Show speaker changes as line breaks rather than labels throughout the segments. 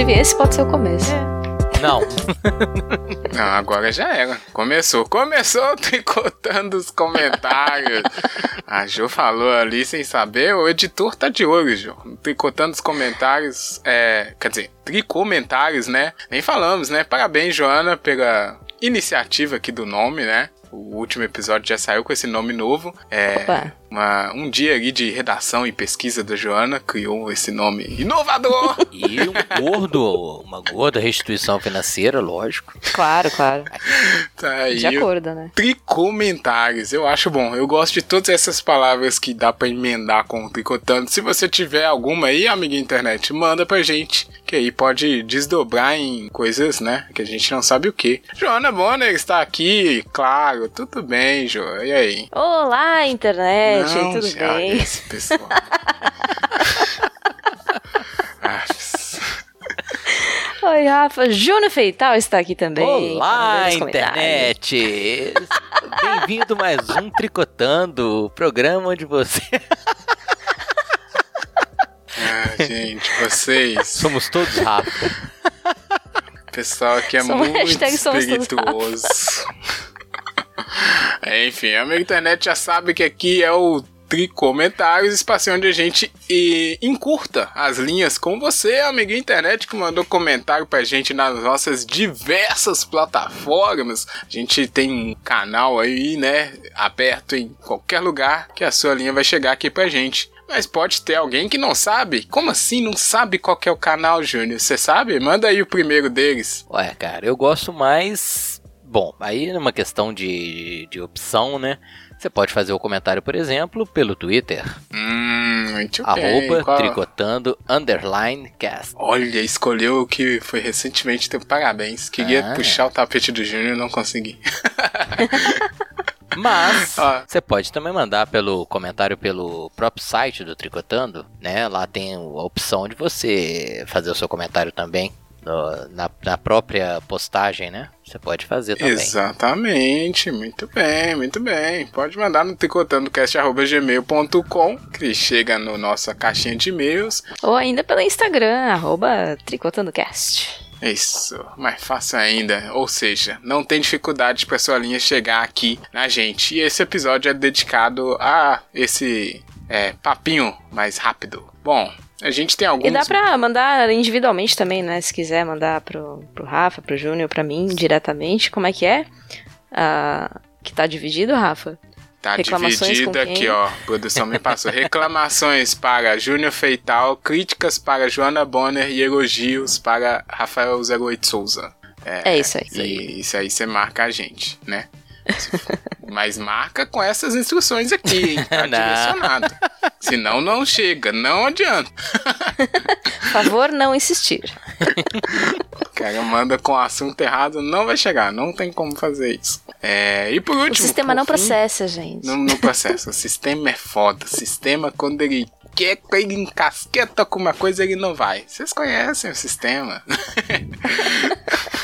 Inclusive, esse pode ser o começo.
Não.
Não, agora já era. Começou. Começou tricotando os comentários. A Jo falou ali sem saber. O editor tá de olho, Jo. Tricotando os comentários. É, quer dizer, tricomentários, né? Nem falamos, né? Parabéns, Joana, pela iniciativa aqui do nome, né? O último episódio já saiu com esse nome novo. É
Opa.
Uma, um dia ali de redação e pesquisa da Joana criou esse nome inovador.
E um gordo, uma gorda restituição financeira, lógico.
Claro, claro.
tá aí.
De acordo, né?
Tricomentários, eu acho bom. Eu gosto de todas essas palavras que dá pra emendar com o tricotando. Se você tiver alguma aí, amiga internet, manda pra gente. Que aí pode desdobrar em coisas, né? Que a gente não sabe o que. Joana Bonner está aqui, claro. Tudo bem, Jo. E aí?
Olá, internet,
Não,
tudo
já,
bem?
Esse pessoal. Ah,
Oi, Rafa. Júnior Feital está aqui também.
Olá, internet! Bem-vindo a mais um Tricotando, o programa onde você.
ah, gente, vocês.
Somos todos Rafa.
O pessoal aqui é
Somos-
muito espirituoso. É, Enfim, a internet já sabe que aqui é o Tricomentários, espaço onde a gente e, encurta as linhas com você, amiga internet, que mandou comentário pra gente nas nossas diversas plataformas. A gente tem um canal aí, né, aberto em qualquer lugar que a sua linha vai chegar aqui pra gente. Mas pode ter alguém que não sabe. Como assim não sabe qual é o canal, Júnior? Você sabe? Manda aí o primeiro deles.
Ué, cara, eu gosto mais. Bom, aí numa questão de, de opção, né? Você pode fazer o comentário, por exemplo, pelo Twitter.
Hum, muito bem.
Arroba
Qual-
tricotando underline cast.
Olha, escolheu o que foi recentemente. Então, parabéns. Queria
Ah.
puxar o tapete do Júnior e não consegui.
Mas
Ah.
você pode também mandar pelo comentário pelo próprio site do Tricotando, né? Lá tem a opção de você fazer o seu comentário também no- na, na própria postagem, né? Você pode fazer também.
Exatamente, muito bem, muito bem. Pode mandar no tricotandocast.gmail.com que chega na nossa caixinha de e-mails.
Ou ainda pelo Instagram, arroba tricotandocast.
Isso, mais fácil ainda. Ou seja, não tem dificuldade para sua linha chegar aqui na gente. E esse episódio é dedicado a esse é, papinho mais rápido. Bom, a gente tem alguns.
E dá pra mandar individualmente também, né? Se quiser mandar pro, pro Rafa, pro Júnior, pra mim, diretamente. Como é que é? Ah, que tá dividido, Rafa?
Tá
quem?
aqui, ó. A produção me passou. Reclamações para Júnior Feital, críticas para Joana Bonner e elogios para Rafael 08 Souza.
É isso aí.
E isso aí você marca a gente, né? Mas marca com essas instruções aqui, hein? Tá
Não.
direcionado. Senão não chega, não adianta.
Por favor, não insistir.
O cara manda com o assunto errado, não vai chegar, não tem como fazer isso. É, e por
O
último.
sistema
por
não
fim,
processa, gente.
Não, não processa. O sistema é foda. O sistema, quando ele quer, ele encasqueta com uma coisa, ele não vai. Vocês conhecem o sistema.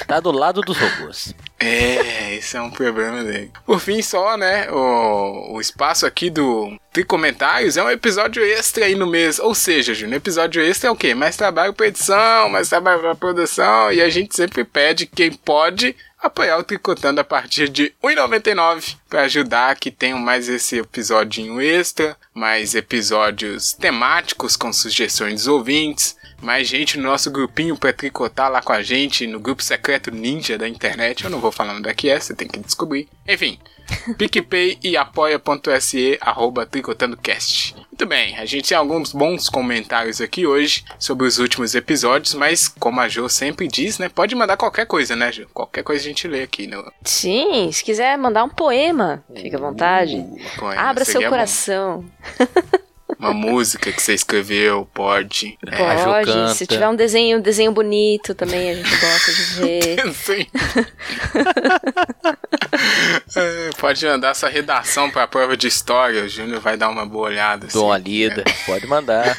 Tá do lado dos robôs.
É, esse é um problema dele. Por fim, só, né? O, o espaço aqui do Tricomentários é um episódio extra aí no mês. Ou seja, Júnior, episódio extra é o quê? Mais trabalho pra edição, mais trabalho pra produção. E a gente sempre pede quem pode apoiar o Tricotando a partir de R$ 1,99 para ajudar que tenham mais esse episódio extra, mais episódios temáticos com sugestões dos ouvintes, mais gente no nosso grupinho para tricotar lá com a gente no grupo secreto ninja da internet. Eu não vou falar onde é que é, você tem que descobrir. Enfim, PicPay e apoia.se arroba tricotandocast. Muito bem, a gente tem alguns bons comentários aqui hoje sobre os últimos episódios, mas como a Jo sempre diz, né? Pode mandar qualquer coisa, né, Jo? Qualquer coisa a gente lê aqui no
Sim, se quiser mandar um poema, fica à vontade.
poema.
Abra seu coração.
Uma música que você escreveu, pode.
É,
Pode,
canta.
se tiver um desenho, um desenho bonito também, a gente gosta de ver.
Sim. É, pode mandar sua redação para a prova de história. O Júnior vai dar uma boa olhada.
Dou uma
assim,
lida.
né?
Pode mandar.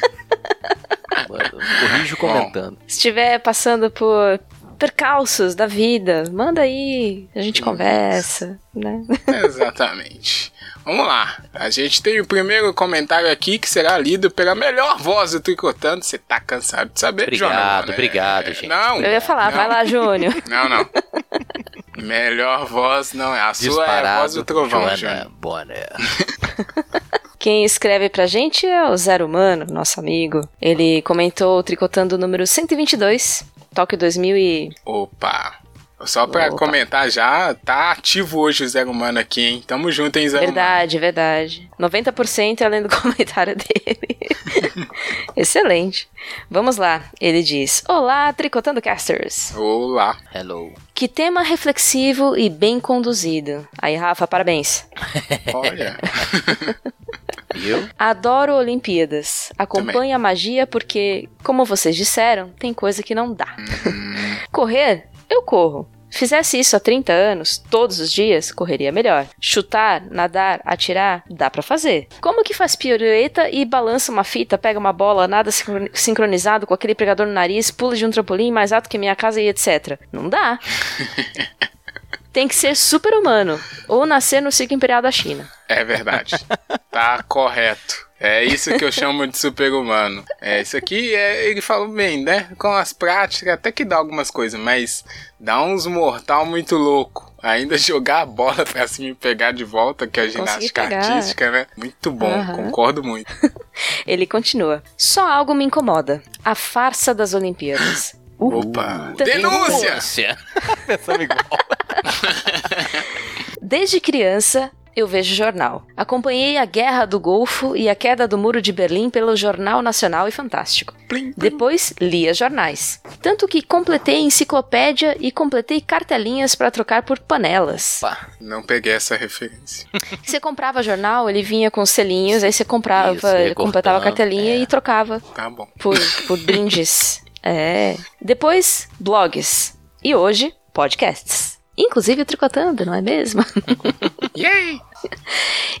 Manda- Corrijo comentando.
Se estiver passando por percalços da vida. Manda aí, a gente conversa, né?
Exatamente. Vamos lá. A gente tem o primeiro comentário aqui que será lido pela melhor voz do Tricotando. Você tá cansado de saber,
Obrigado,
Joana,
obrigado,
é,
gente.
Não.
Eu ia falar,
não,
vai lá, Júnior.
Não, não. melhor voz não é. A sua é a voz do trovão, Júnior.
Bonner.
Quem escreve pra gente é o Zero Humano, nosso amigo. Ele comentou tricotando o número 122, Tóquio 2000 e...
Opa. Só pra
Opa.
comentar já, tá ativo hoje o Zero Humano aqui, hein? Tamo junto, hein, Zero
Verdade, verdade. 90% é além do comentário dele. Excelente. Vamos lá. Ele diz: Olá, Tricotando Casters.
Humano? Olá.
Hello.
Que tema reflexivo e bem conduzido. Aí, Rafa, parabéns.
Olha.
Viu?
Adoro Olimpíadas. Acompanho a magia porque, como vocês disseram, tem coisa que não dá. Correr, eu corro. Fizesse isso há 30 anos, todos os dias, correria melhor. Chutar, nadar, atirar, dá pra fazer. Como que faz pirueta e balança uma fita, pega uma bola, nada sincro- sincronizado com aquele pregador no nariz, pula de um trampolim mais alto que minha casa e etc? Não dá. Tem que ser super-humano ou nascer no Circo Imperial da China.
É verdade. Tá correto. É isso que eu chamo de super-humano. É, isso aqui é, ele falou bem, né? Com as práticas, até que dá algumas coisas, mas dá uns mortal muito louco. Ainda jogar a bola pra cima e pegar de volta, que é a ginástica artística, né? Muito bom,
Aham.
concordo muito.
Ele continua. Só algo me incomoda. A farsa das Olimpíadas.
Opa!
Tá-
Denúncia!
Denúncia. Pensamos igual.
Desde criança, eu vejo jornal. Acompanhei a Guerra do Golfo e a queda do Muro de Berlim pelo Jornal Nacional e Fantástico.
Plim, plim.
Depois, lia jornais. Tanto que completei enciclopédia e completei cartelinhas para trocar por panelas.
Pá.
Não peguei essa referência.
Você comprava jornal, ele vinha com selinhos, aí você comprava,
Isso,
completava a cartelinha
é.
e trocava
Tá bom.
por, por brindes. É. Depois, blogs. E hoje, podcasts. Inclusive o Tricotando, não é mesmo?
Yay!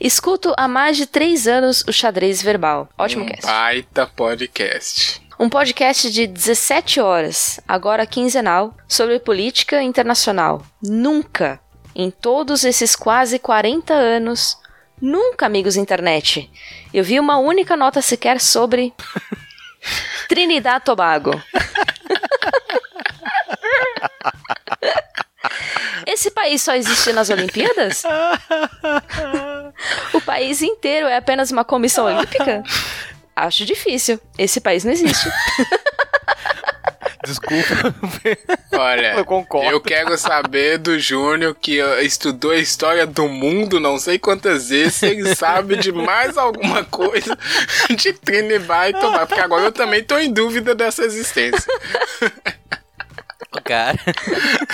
Escuto há mais de três anos o Xadrez Verbal. Ótimo
um
cast.
baita podcast.
Um podcast de 17 horas, agora quinzenal, sobre política internacional. Nunca, em todos esses quase 40 anos, nunca, amigos internet, eu vi uma única nota sequer sobre Trinidad Tobago. Esse país só existe nas Olimpíadas? O país inteiro é apenas uma comissão olímpica? Acho difícil. Esse país não existe.
Desculpa.
Olha,
Eu concordo.
eu quero saber do Júnior que estudou a história do mundo não sei quantas vezes, se ele sabe de mais alguma coisa de Trinidad e Tobago, porque agora eu também tô em dúvida dessa existência.
Cara.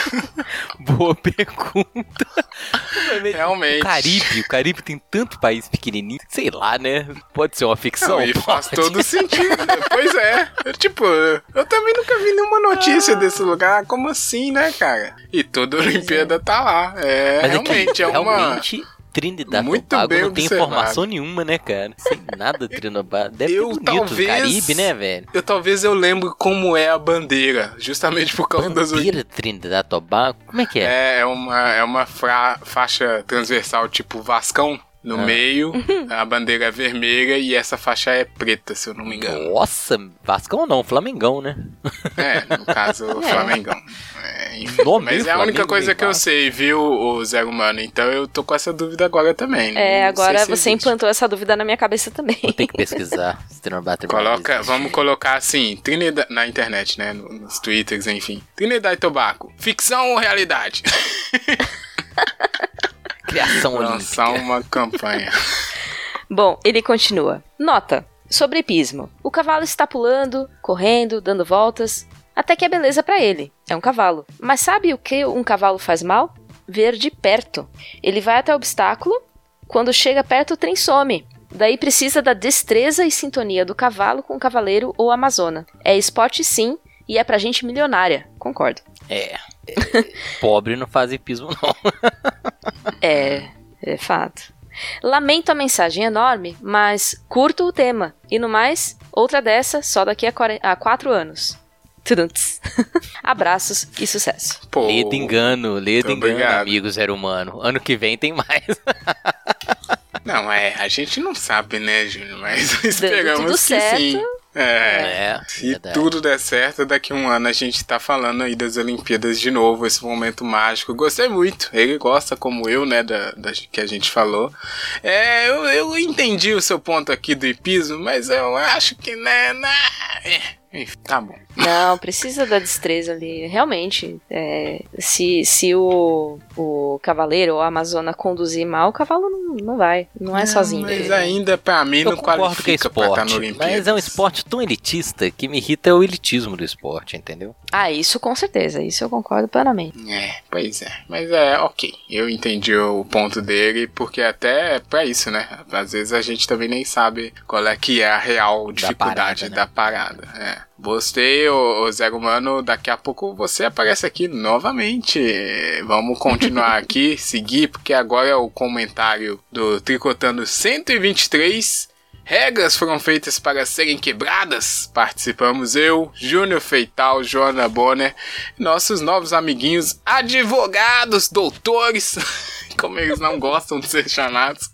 Boa pergunta.
Realmente.
O Caribe, o Caribe tem tanto país pequenininho, sei lá, né? Pode ser uma ficção.
Não, faz todo sentido. né? Pois é. Eu, tipo, eu também nunca vi nenhuma notícia desse lugar. Como assim, né, cara? E toda a Olimpíada tá lá. É,
Mas é que
realmente, é uma.
realmente Trinidad
Muito
Tobago
bem
não tem
observado.
informação nenhuma, né, cara? Sem nada de Trinidad. Deve
Eu
ter bonito
talvez-
Caribe, né, velho?
Eu talvez eu lembre como é a bandeira, justamente por causa das
Bandeira Trinidad Tobago? Como é que é?
É, é uma, é uma fra- faixa transversal tipo Vascão no
Ah.
meio, a bandeira é vermelha e essa faixa é preta, se eu não me engano.
Nossa, Vascão não, Flamengão, né?
É, no caso, o Flamengão.
Nome
Mas é a única coisa que eu sei, viu, o Zé Humano? Então eu tô com essa dúvida agora também.
É,
Não
agora
se
você
existe.
implantou essa dúvida na minha cabeça também.
Vou ter que pesquisar.
Coloca, vamos colocar assim, Trinidad, na internet, né? no- Nos twitters, enfim. Trinidad e Tobago. Ficção ou realidade?
Criação
Lançar
olímpica.
uma campanha.
Bom, ele continua. Nota. Sobre hipismo. O cavalo está pulando, correndo, dando voltas, até que é beleza pra ele. É um cavalo. Mas sabe o que um cavalo faz mal? Ver de perto. Ele vai até o obstáculo, quando chega perto o trem some. Daí precisa da destreza e sintonia do cavalo com o cavaleiro ou amazona. É esporte sim, e é pra gente milionária. Concordo.
É. Pobre não faz hipismo, não.
É, é fato. Lamento a mensagem enorme, mas curto o tema. E no mais, outra dessa só daqui a, a quatro anos. Tudunts. Abraços e sucesso.
Pô, ledo engano, ledo engano, obrigado. amigo zero humano. Ano que vem tem mais.
não, é, a gente não sabe, né, Júnior? Mas esperamos que certo. sim. É, é se verdade. tudo der certo, daqui a um ano a gente tá falando aí das Olimpíadas de novo, esse momento mágico. Gostei muito. Ele gosta, como eu, né, da, da que a gente falou. É, eu, eu entendi o seu ponto aqui do hipismo, mas eu acho que, né, né é tá bom.
Não, precisa da destreza ali. Realmente, é, se, se o, o cavaleiro ou a amazona conduzir mal, o cavalo não, não vai. Não é não, sozinho.
Mas ainda, pra mim, Eu não qualifica que é esporte,
Mas é um esporte tão elitista que me irrita é o elitismo do esporte, entendeu?
Ah, isso com certeza. Isso eu concordo plenamente.
É, pois é. Mas é, ok. Eu entendi o ponto dele, porque até é pra isso, né? Às vezes a gente também nem sabe qual é que é a real dificuldade da parada. Né? Da parada. É. Gostei, ô, Zé Humano. Daqui a pouco você aparece aqui novamente. Vamos continuar aqui, seguir, porque agora é o comentário do Tricotando 123. Regras foram feitas para serem quebradas. Participamos eu, Júnior Feital, Joana Bonner, nossos novos amiguinhos advogados, doutores, como eles não gostam de ser chamados.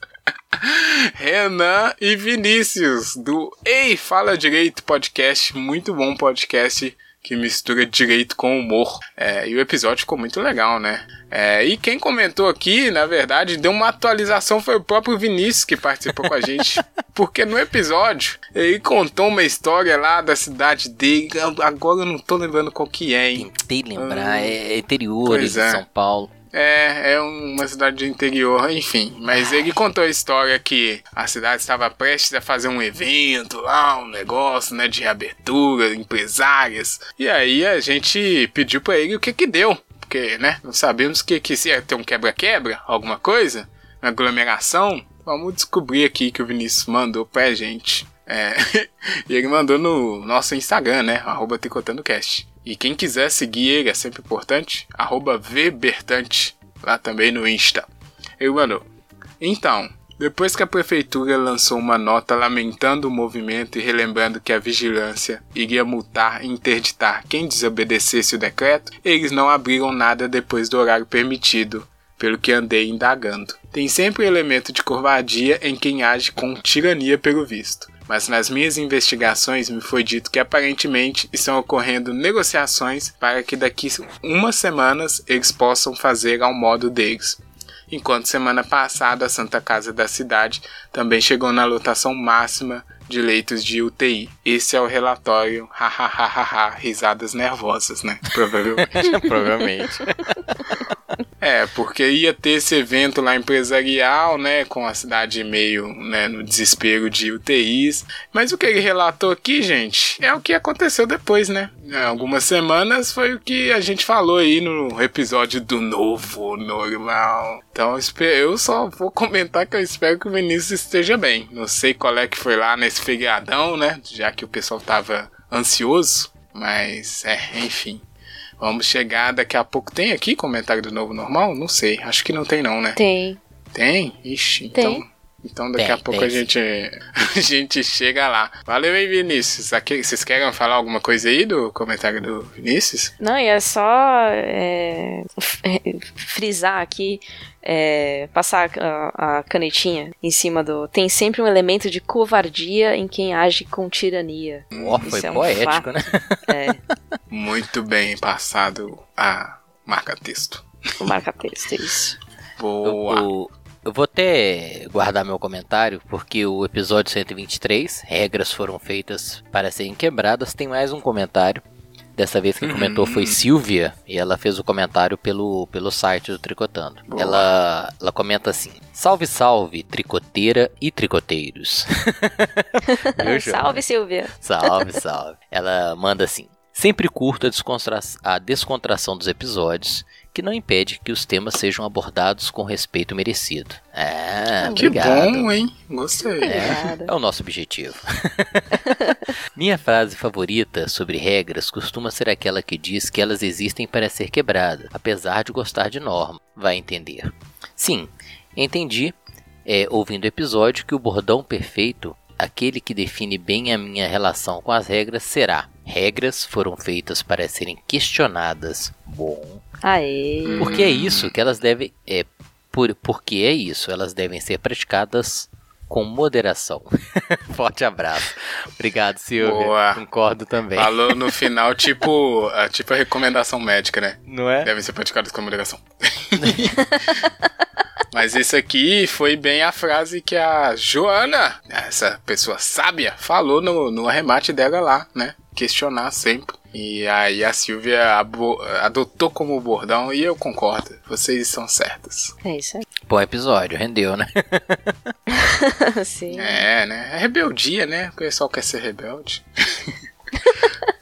Renan e Vinícius, do Ei Fala Direito podcast, muito bom podcast que mistura direito com humor. É, e o episódio ficou muito legal, né? É, e quem comentou aqui, na verdade, deu uma atualização foi o próprio Vinícius que participou com a gente. Porque no episódio ele contou uma história lá da cidade dele. Agora eu não tô lembrando qual que é, hein?
Tentei lembrar, hum, é interior de é. São Paulo.
É, é uma cidade do interior, enfim. Mas ele contou a história que a cidade estava prestes a fazer um evento lá, um negócio, né, de reabertura, empresárias. E aí a gente pediu para ele o que que deu. Porque, né, não sabemos que, que se ia ter um quebra-quebra, alguma coisa, uma aglomeração. Vamos descobrir aqui que o Vinícius mandou pra gente. É, e ele mandou no nosso Instagram, né? Arroba TricotandoCast. E quem quiser seguir ele, é sempre importante, VBertante, lá também no Insta. Ele mandou. Então, depois que a prefeitura lançou uma nota lamentando o movimento e relembrando que a vigilância iria multar e interditar quem desobedecesse o decreto, eles não abriram nada depois do horário permitido, pelo que andei indagando. Tem sempre elemento de covardia em quem age com tirania pelo visto mas nas minhas investigações me foi dito que aparentemente estão ocorrendo negociações para que daqui umas semanas eles possam fazer ao modo deles. Enquanto semana passada a Santa Casa da cidade também chegou na lotação máxima de leitos de UTI. Esse é o relatório, hahaha, risadas nervosas, né? Provavelmente.
Provavelmente.
É, porque ia ter esse evento lá empresarial, né, com a cidade meio, né, no desespero de UTIs. Mas o que ele relatou aqui, gente, é o que aconteceu depois, né? algumas semanas foi o que a gente falou aí no episódio do novo normal. Então eu só vou comentar que eu espero que o Vinícius esteja bem. Não sei qual é que foi lá nesse feriadão, né? Já que o pessoal tava ansioso. Mas, é, enfim. Vamos chegar daqui a pouco. Tem aqui comentário do novo normal? Não sei. Acho que não tem, não, né?
Tem.
Tem? Ixi, tem. então. Então daqui tem, a pouco a gente, a gente chega lá. Valeu aí, Vinícius. Aqui, vocês querem falar alguma coisa aí do comentário do Vinícius?
Não, e é só é, frisar aqui, é, passar a, a, canetinha em cima do. Tem sempre um elemento de covardia em quem age com tirania.
Oh, foi é um poético, fato. né?
É. Muito bem passado a marca-texto.
O marca-texto, isso.
Boa.
O, eu vou até guardar meu comentário, porque o episódio 123, regras foram feitas para serem quebradas, tem mais um comentário. Dessa vez quem uhum. comentou foi Silvia, e ela fez o comentário pelo, pelo site do Tricotando. Ela, ela comenta assim: Salve, salve, tricoteira e tricoteiros.
salve, Silvia.
Salve, salve. Ela manda assim: Sempre curto a, descontra a descontração dos episódios que não impede que os temas sejam abordados com respeito merecido. É, que obrigado.
bom, hein? Gostei.
É, é o nosso objetivo. Minha frase favorita sobre regras costuma ser aquela que diz que elas existem para ser quebradas, apesar de gostar de norma. Vai entender. Sim, entendi, é, ouvindo o episódio, que o bordão perfeito, aquele que define bem a minha relação com as regras, será Regras foram feitas para serem questionadas. Bom.
Aê.
Porque é isso que elas devem. É, por, porque é isso, elas devem ser praticadas com moderação. Forte abraço. Obrigado, Silvia. Boa. Concordo também.
Falou no final, tipo, a, tipo a recomendação médica, né?
Não é?
Devem ser praticadas com moderação. Mas isso aqui foi bem a frase que a Joana, essa pessoa sábia, falou no, no arremate dela lá, né? Questionar sempre. E aí a Silvia adotou como bordão e eu concordo. Vocês são certas.
É isso aí.
Bom episódio, rendeu, né?
Sim.
É, né? É rebeldia, né? O pessoal quer ser rebelde.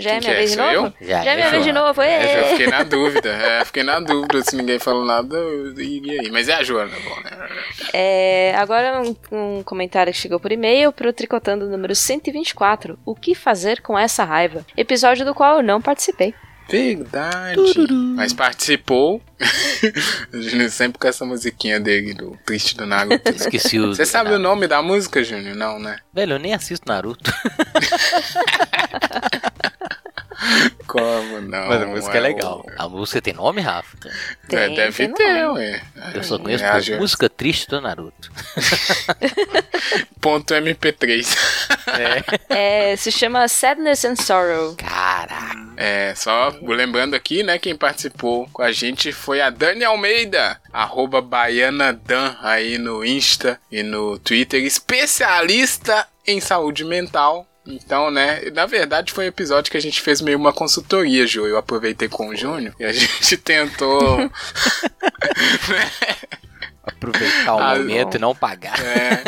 Já é minha vez de novo?
Já,
é minha vez de novo, é.
Eu fiquei na dúvida. É, fiquei na dúvida se ninguém falou nada, eu iria aí. Mas é a Joana, bom, né?
É, agora um, um comentário que chegou por e-mail pro Tricotando número 124. O que fazer com essa raiva? Episódio do qual eu não participei.
Verdade. Mas participou. Júnior sempre com essa musiquinha dele, do Triste do Naruto.
Esqueci o.
Você sabe o nome da música, Júnior? Não, né?
Velho, eu nem assisto Naruto.
Como não?
Mas a música é, é legal. O... A música tem nome, Rafa?
Tem,
é, deve
tem
ter, ué.
Eu só conheço é, música triste do Naruto.
Ponto MP3.
É. é. Se chama Sadness and Sorrow.
Caraca.
É, só lembrando aqui, né, quem participou com a gente foi a Dani Almeida, arroba baianadan aí no Insta e no Twitter, especialista em saúde mental então, né, na verdade foi um episódio que a gente fez meio uma consultoria, Ju. Eu aproveitei com o Júnior e a gente tentou. né?
Aproveitar o ah, momento não. e não pagar. É.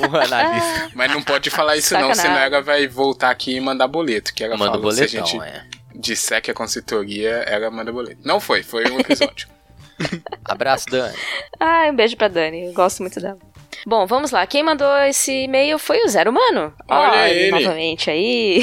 o analista.
Mas não pode falar isso Sacanagem. não, senão ela vai voltar aqui e mandar boleto. Que ela
manda
falou,
boletão,
se a gente
é.
disser que a consultoria, ela manda boleto. Não foi, foi um episódio.
Abraço, Dani.
Ah, um beijo pra Dani. Eu gosto muito dela. Bom, vamos lá. Quem mandou esse e-mail foi o Zero Humano.
Olha ele.
Novamente aí.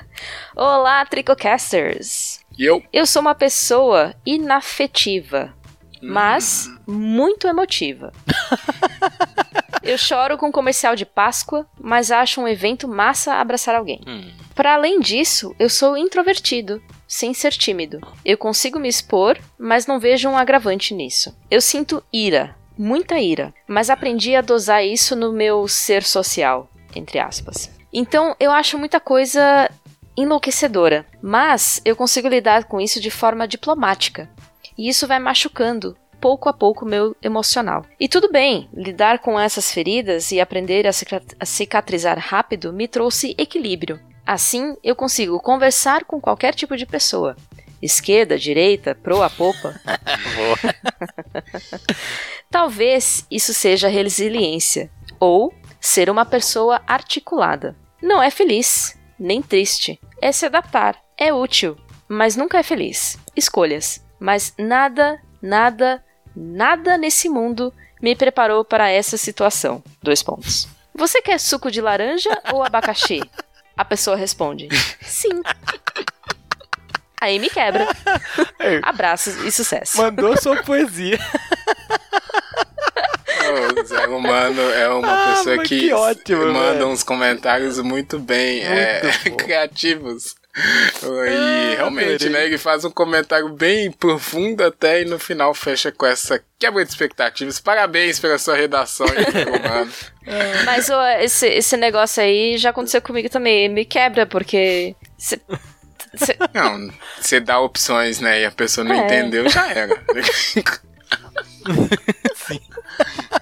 Olá, Tricocasters.
E eu?
Eu sou uma pessoa inafetiva, mas hum. muito emotiva. Eu choro com comercial de Páscoa, mas acho um evento massa abraçar alguém. Hum. Para além disso, eu sou introvertido, sem ser tímido. Eu consigo me expor, mas não vejo um agravante nisso. Eu sinto ira, muita ira, mas aprendi a dosar isso no meu ser social, entre aspas. Então eu acho muita coisa enlouquecedora, mas eu consigo lidar com isso de forma diplomática. E isso vai machucando pouco a pouco meu emocional. E tudo bem, lidar com essas feridas e aprender a cicatrizar rápido me trouxe equilíbrio. Assim, eu consigo conversar com qualquer tipo de pessoa, esquerda, direita, proa, popa. Talvez isso seja resiliência ou ser uma pessoa articulada. Não é feliz, nem triste. É se adaptar, é útil, mas nunca é feliz. Escolhas. Mas nada, nada, nada nesse mundo me preparou para essa situação. Dois pontos. Você quer suco de laranja ou abacaxi? A pessoa responde: Sim. Aí me quebra. Abraços e sucesso.
Mandou sua poesia.
O Zé Humano é uma ah, pessoa que,
que ótimo,
manda
velho.
uns comentários muito bem muito é, criativos. E ah, realmente, né? Ele faz um comentário bem profundo até e no final fecha com essa quebra de expectativas. Parabéns pela sua redação, Humano.
Mas ó, esse, esse negócio aí já aconteceu comigo também. Me quebra, porque. Cê
Cê... Não, você dá opções, né? E a pessoa não é. entendeu, já era. Sim.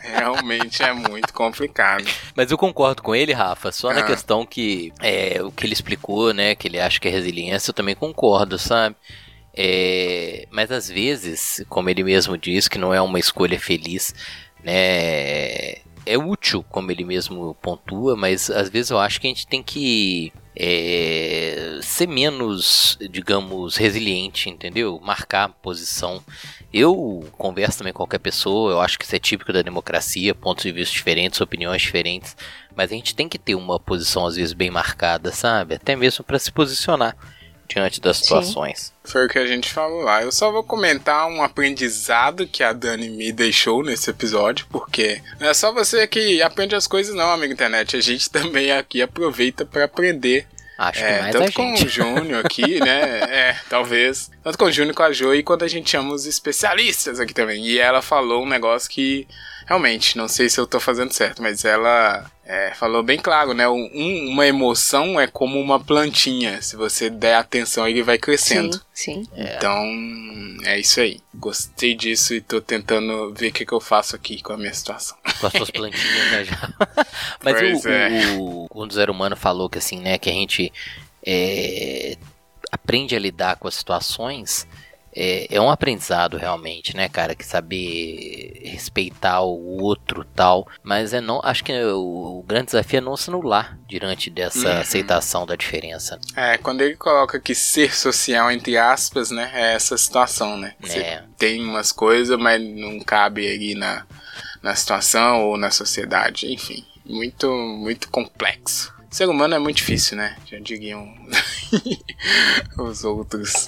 Realmente é muito complicado.
Mas eu concordo com ele, Rafa, só ah. na questão que é, o que ele explicou, né? Que ele acha que é resiliência, eu também concordo, sabe? É, mas às vezes, como ele mesmo diz, que não é uma escolha feliz, né? É útil, como ele mesmo pontua, mas às vezes eu acho que a gente tem que é, ser menos, digamos, resiliente, entendeu? Marcar posição. Eu converso também com qualquer pessoa, eu acho que isso é típico da democracia, pontos de vista diferentes, opiniões diferentes, mas a gente tem que ter uma posição às vezes bem marcada, sabe? Até mesmo para se posicionar diante das situações. Sim.
Foi o que a gente falou lá. Eu só vou comentar um aprendizado que a Dani me deixou nesse episódio, porque não é só você que aprende as coisas, não, amigo internet. A gente também aqui aproveita para aprender
Acho
é,
que mais
tanto
a gente.
com o Júnior aqui, né? É, talvez. Tanto com o Júnior e com a Jo e quando a gente chama os especialistas aqui também. E ela falou um negócio que realmente, não sei se eu tô fazendo certo, mas ela é, falou bem claro, né? Um, uma emoção é como uma plantinha. Se você der atenção, ele vai crescendo.
Sim, sim.
É. Então, é isso aí. Gostei disso e tô tentando ver o que, que eu faço aqui com a minha situação.
Com as suas plantinhas, né? Já. Mas
Pois
o,
é.
o, o, o Zero Humano falou que assim, né? Que a gente é, aprende a lidar com as situações. É, é um aprendizado realmente, né, cara? Que saber respeitar o outro tal. Mas é não. Acho que o, o grande desafio é não se anular diante dessa
Uhum.
aceitação da diferença.
É, quando ele coloca que ser social, entre aspas, né? É essa situação, né? Você
É.
tem umas coisas, mas não cabe ali na, na situação ou na sociedade. Enfim, muito, muito complexo. O ser humano é muito difícil, né? Já diriam os outros.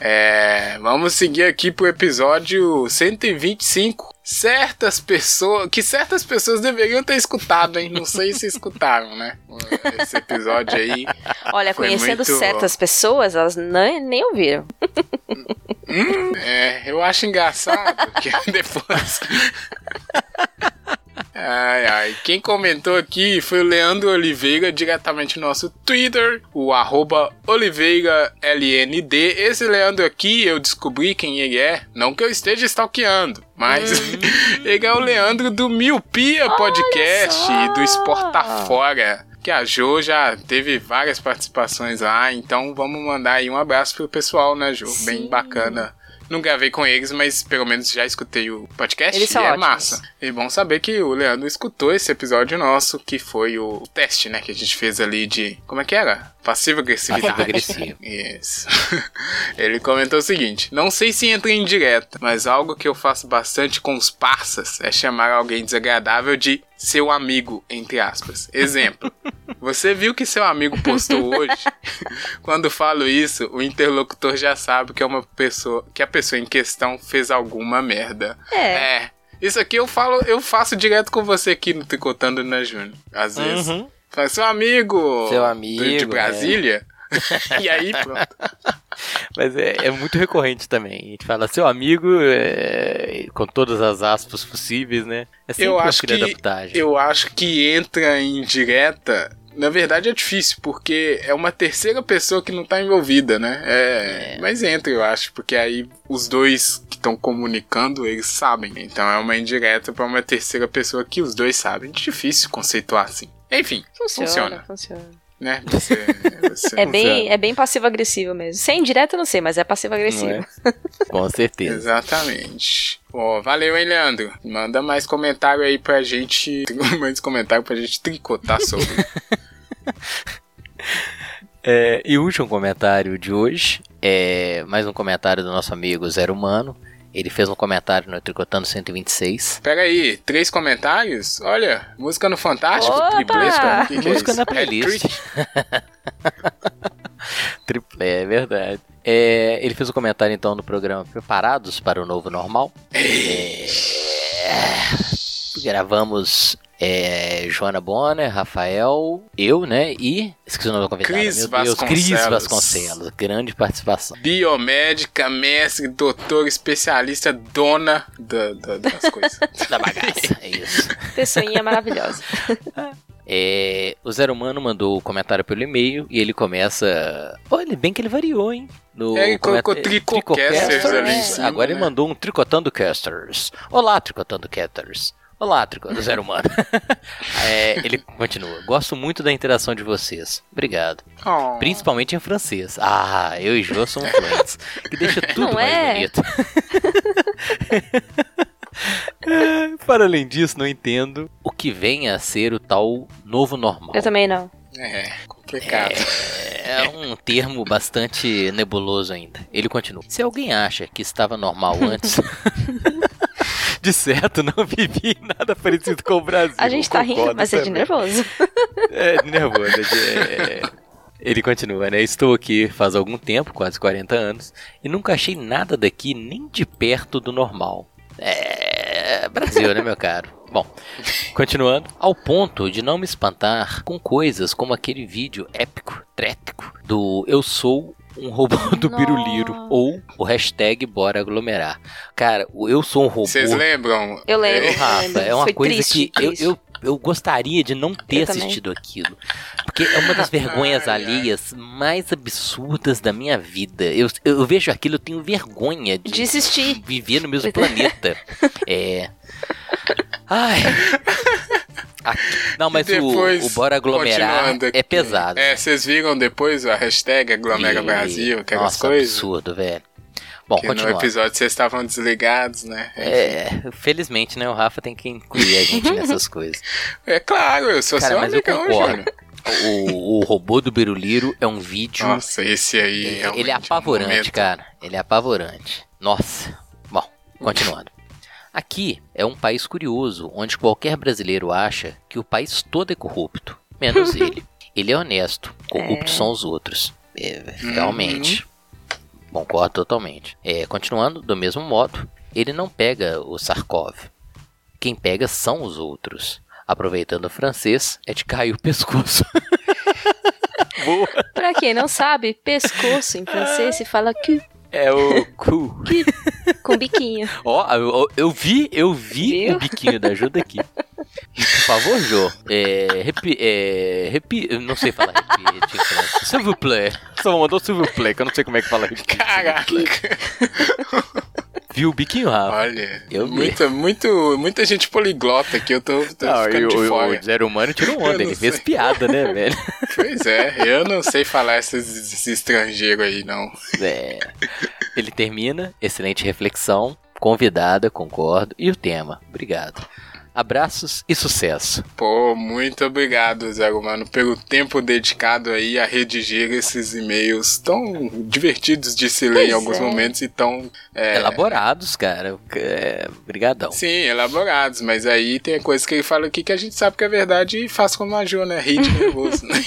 É, vamos seguir aqui pro episódio 125. Certas pessoas. Que certas pessoas deveriam ter escutado, hein? Não sei se escutaram, né? Esse episódio aí.
Olha, conhecendo
muito-
certas pessoas, elas nem, nem ouviram.
É, eu acho engraçado que depois. Ai, ai. Quem comentou aqui foi o Leandro Oliveira, diretamente no nosso Twitter, o arroba OliveiraLND. Esse Leandro aqui, eu descobri quem ele é. Não que eu esteja stalkeando, mas ele é o Leandro do Miopia Podcast e do Exporta Fora. Que a Jo já teve várias participações lá, então vamos mandar aí um abraço pro pessoal, né, Jo? Bem
Sim.
bacana. Não gravei com eles, mas pelo menos já escutei o podcast
Eles
e
são
é
ótimos.
massa. E bom saber que o Leandro escutou esse episódio nosso, que foi o teste, né, que a gente fez ali de... Como é que era? Passiva agressividade.
Passivo-agressivo.
Isso. Ele comentou o seguinte: Não sei se entra em direta, mas algo que eu faço bastante com os parças é chamar alguém desagradável de seu amigo, entre aspas. Exemplo. Você viu que seu amigo postou hoje? Quando falo isso, o interlocutor já sabe que é uma pessoa, que a pessoa em questão fez alguma merda.
É.
É. Isso aqui eu falo, eu faço direto com você aqui no Tricotando na Júnior. Às vezes.
Uhum.
Fala, seu amigo.
Seu amigo,
De
é.
Brasília. e aí, pronto.
Mas é, é muito recorrente também. A gente fala seu amigo é, com todas as aspas possíveis, né? É sempre
Eu acho que
da putagem.
eu acho que entra em direta. Na verdade é difícil, porque é uma terceira pessoa que não tá envolvida, né? É,
É.
Mas entra, eu acho, porque aí os dois que estão comunicando, eles sabem. Então é uma indireta pra uma terceira pessoa que os dois sabem. Difícil conceituar assim. Enfim,
Funciona,
Funciona.
funciona.
Né? Você, você
É bem, é bem passivo-agressivo mesmo. Sem direto eu não sei, mas é passivo-agressivo.
é? Com certeza.
Exatamente. Ó, valeu, hein, Leandro? Manda mais comentário aí pra gente. Mais comentário pra gente tricotar sobre.
É, e o último comentário de hoje é mais um comentário do nosso amigo Zero Humano. Ele fez um comentário no Tricotando 126.
Pera aí, três comentários? Olha, música no Fantástico,
Opa!
tripleta. o que que é
Música
isso?
na playlist. Triplé, é verdade. É, ele fez um comentário então no programa Preparados para o Novo Normal. É, gravamos é, Joana Bonner, Rafael, eu, né? E. Esqueci o nome do convidado.
Cris
Deus, Cris
Vasconcelos.
Vasconcelos. Grande participação.
Biomédica, mestre, doutor, especialista, dona da- da- das coisas.
Da bagaça, é isso.
Pessoinha maravilhosa.
É, o Zero Humano mandou o comentário pelo e-mail e ele começa. Olha, bem que ele variou, hein? No
É, ele colocou
comenta-
Tricocasters
ali em
é.
cima,
Agora
né?
ele mandou um Tricotando Casters. Olá, Tricotando Casters. Olá, Tricotando Zero Humano. É, ele continua. Gosto muito da interação de vocês. Obrigado.
Oh.
Principalmente em francês. Ah, eu e Jô somos fluentes. Que deixa tudo
Não
mais
é?
bonito. É, Para além disso, não entendo o que vem a ser o tal novo normal.
Eu também não.
É, complicado.
É um termo bastante nebuloso ainda. Ele continua. Se alguém acha que estava normal antes. de certo, não vivi nada parecido com o Brasil.
A gente tá rindo, mas é de
também.
nervoso.
É, de nervoso. é de- é. Ele continua, né? Estou aqui faz algum tempo, quase 40 anos, e nunca achei nada daqui nem de perto do normal. É. Brasil, né, meu caro? Bom, continuando. Ao ponto de não me espantar com coisas como aquele vídeo épico trético do Eu Sou um robô do
Nossa.
Biruliro ou o hashtag Bora Aglomerar. Cara, Eu Sou um Robô...
Vocês lembram?
Eu lembro.
É,
Rafa, é uma
Foi
coisa
triste,
que eu,
triste.
eu, eu gostaria de não ter
Eu também.
assistido aquilo. Porque é uma das vergonhas
Ai, ai.
alheias mais absurdas da minha vida. Eu, eu vejo aquilo, eu tenho vergonha de
Desistir.
viver no mesmo planeta. É. Ai. Aqui- Não, mas o,
Depois,
o Bora Aglomerar é pesado.
É, vocês viram depois a hashtag Aglomera
E-
Brasil, aquelas
Nossa,
coisas?
absurdo, velho. Bom,
Que no
continuando.
episódio vocês estavam desligados, né?
É, felizmente, né? O Rafa tem que incluir a gente nessas coisas.
É claro, eu sou
Cara,
seu
mas eu
amigão,
concordo.
Júnior.
O, o robô do Biruliro é um vídeo.
Nossa, esse aí
é-
realmente
ele é
um
apavorante,
momento.
cara. Ele é apavorante. Nossa. Bom, continuando. Aqui é um país curioso, onde qualquer brasileiro acha que o país todo é corrupto, menos ele. Ele é honesto, corruptos
É.
são os outros. É, realmente. Concordo totalmente. É, continuando, do mesmo modo, ele não pega o Sarkov. Quem pega são os outros. Aproveitando o francês, é de cair o pescoço. Boa.
Pra quem não sabe, pescoço em francês se fala cul,
É o cu.
com biquinho.
Ó, eu, eu vi, eu vi
Viu?
o biquinho da ajuda aqui. E, por favor, Jô, é, repi, é, repi, eu não sei falar repetir em francês. S'il vous plaît. Só mandou s'il vous plaît, que eu não sei como é que fala repetir.
Caraca!
Viu o biquinho, Rafa?
Olha,
Eu
muita, muito, muita gente poliglota aqui, eu tô, tô
Não,
ficando
e
de fora.
o Zero Humano tirou
Eu
onda, ele fez
sei.
piada, né, velho?
Pois é, eu não sei falar esses, esses estrangeiros aí, não.
É. Ele termina, excelente reflexão, convidada, concordo, e o tema. Obrigado. Abraços e sucesso.
Pô, muito obrigado, Zé Mano, pelo tempo dedicado aí a redigir esses e-mails tão divertidos de se ler
Pois
em alguns
é.
momentos e tão... é,
Elaborados, cara. É, brigadão.
Sim, elaborados, mas aí tem coisas que ele fala aqui que a gente sabe que é verdade e faz como a Jo, né? Hate nervoso, né?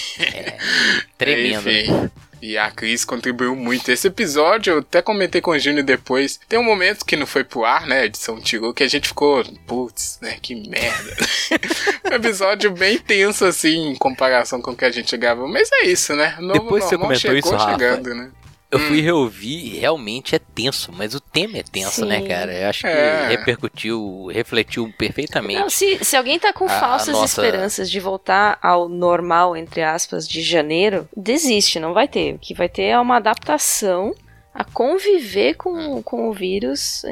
Tremendo. né?
Enfim. E a Cris contribuiu muito. Esse episódio, eu até comentei com o Júnior depois. Tem um momento que não foi pro ar, né? A edição tirou, que a gente ficou, putz, né? Que merda. um episódio bem tenso, assim, em comparação com o que a gente gravou. Mas é isso, né? Novo
Depois você
normal
comentou
chegou
isso, Rafa.
chegando, né?
Eu fui reouvir e realmente é tenso, mas o tema é tenso,
Sim.
né, cara? Eu acho que
É.
repercutiu, refletiu perfeitamente.
Não, se, se alguém tá com
A- a
falsas
nossa-
esperanças de voltar ao normal, entre aspas, de janeiro, desiste, não vai ter. O que vai ter é uma adaptação a conviver com, com o vírus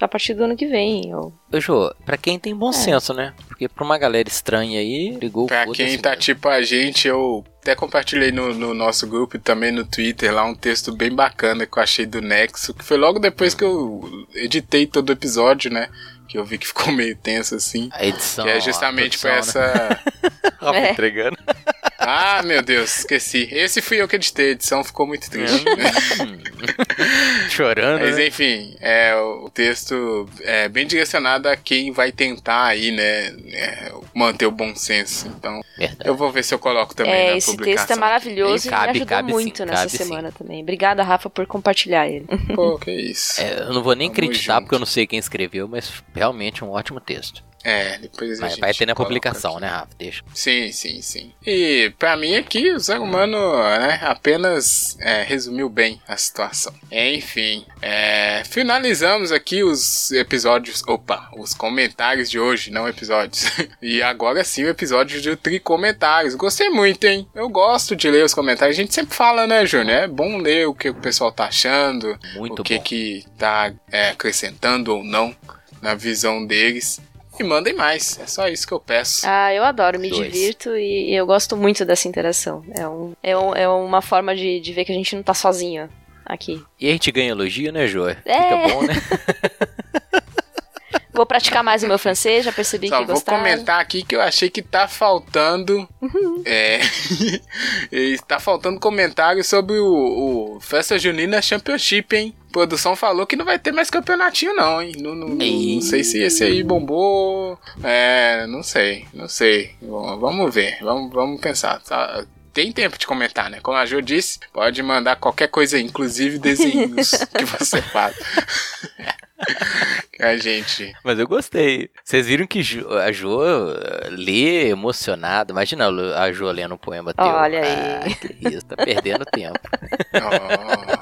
a partir do ano que vem. Ou...
Ô, Jô, pra quem tem bom senso, né? Porque pra uma galera estranha aí, ligou
Pra quem tá
mesmo.
tipo a gente, eu até compartilhei no, no nosso grupo e também no Twitter lá um texto bem bacana que eu achei do Nexo, que foi logo depois que eu editei todo o episódio, né? Que eu vi que ficou meio tenso assim.
A edição.
Que é justamente
a
pra
produção, né?
essa.
Rafa
É.
entregando.
Ah, meu Deus, esqueci. Esse fui eu que editei, a edição ficou muito triste.
Chorando,
Mas
né?
enfim, é, o texto é bem direcionado a quem vai tentar aí, né, é, manter o bom senso. Então,
Verdade.
eu vou ver se eu coloco também
É,
na
esse
publicação.
texto é maravilhoso
E
e,
cabe-
me ajudou
cabe sim,
muito nessa
cabe sim.
semana também. Obrigada, Rafa, por compartilhar ele.
Pô, que isso.
É, eu não vou nem criticar
junto.
porque eu não sei quem escreveu, mas realmente um ótimo texto.
É, depois a
Mas
gente
vai ter na publicação,
aqui.
né, Rafa? Deixa.
Sim, sim, sim. E pra mim aqui, o Zé Humano né, apenas é, resumiu bem a situação. Enfim, é, finalizamos aqui os episódios. Opa, os comentários de hoje, não episódios. e agora sim o episódio de Tricomentários. Gostei muito, hein? Eu gosto de ler os comentários. A gente sempre fala, né, Júnior? É bom ler o que o pessoal tá achando,
Muito
o que
bom.
que tá é, acrescentando ou não na visão deles. E mandem mais, é só isso que eu peço.
Ah, eu adoro, me
Dois.
divirto e, eu gosto muito dessa interação. É, um, é, um, é uma forma de, de ver que a gente não tá sozinho aqui.
E a gente ganha elogio, né, Jô? Fica
É.
bom, né?
Vou praticar mais o meu francês, já percebi
Só
que
vou
gostaram.
comentar aqui que eu achei que tá faltando. É. Está faltando comentário sobre o, o Festa Junina Championship, hein? A produção falou que não vai ter mais campeonatinho, não, hein? Não, não- não-
Ei.
não sei se esse aí bombou. É, não sei, não sei. Bom, vamos ver, vamos, vamos pensar. tá? Tem tempo de comentar, né? Como a Jo disse, pode mandar qualquer coisa, aí, inclusive desenhos que você faz. a gente.
Mas eu gostei. Vocês viram que a Jo eh, lê emocionada. Imagina a Jo lendo um poema teu.
Olha aí.
Ah, que isso, tá perdendo tempo.
Oh,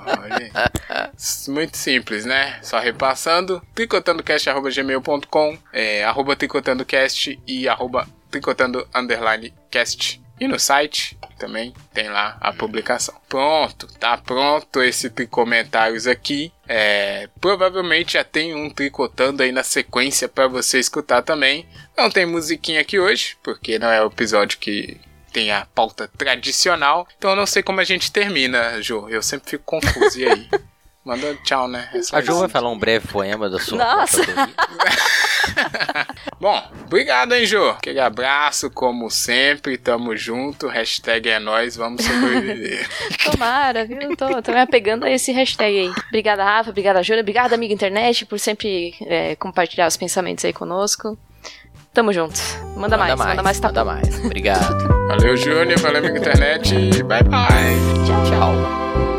muito simples, né? Só repassando. tricotandocast.gmail.com é, arroba tricotandocast e arroba tricotando underline cast. E no site também tem lá a publicação. Pronto, tá pronto esse comentários aqui. É, provavelmente já tem um tricotando aí na sequência para você escutar também. Não tem musiquinha aqui hoje, porque não é o episódio que tem a pauta tradicional. Então eu não sei como a gente termina, Jô. Eu sempre fico confuso. E aí? Manda tchau, né?
É a Jo vai falar um breve poema da sua
Nossa!
Bom, obrigado, hein, Jô? Aquele abraço, como sempre, tamo junto. Hashtag é nóis, vamos sobreviver.
Tomara, viu? Tô, tô me apegando a esse hashtag aí. Obrigada, Rafa, obrigada, Júlia, obrigada, amiga internet, por sempre é, compartilhar os pensamentos aí conosco. Tamo junto. Manda, manda mais, mais, manda mais,
tá Manda mais. Obrigado.
Valeu, Júnior. Valeu, amiga internet. Bye, bye.
Tchau, tchau.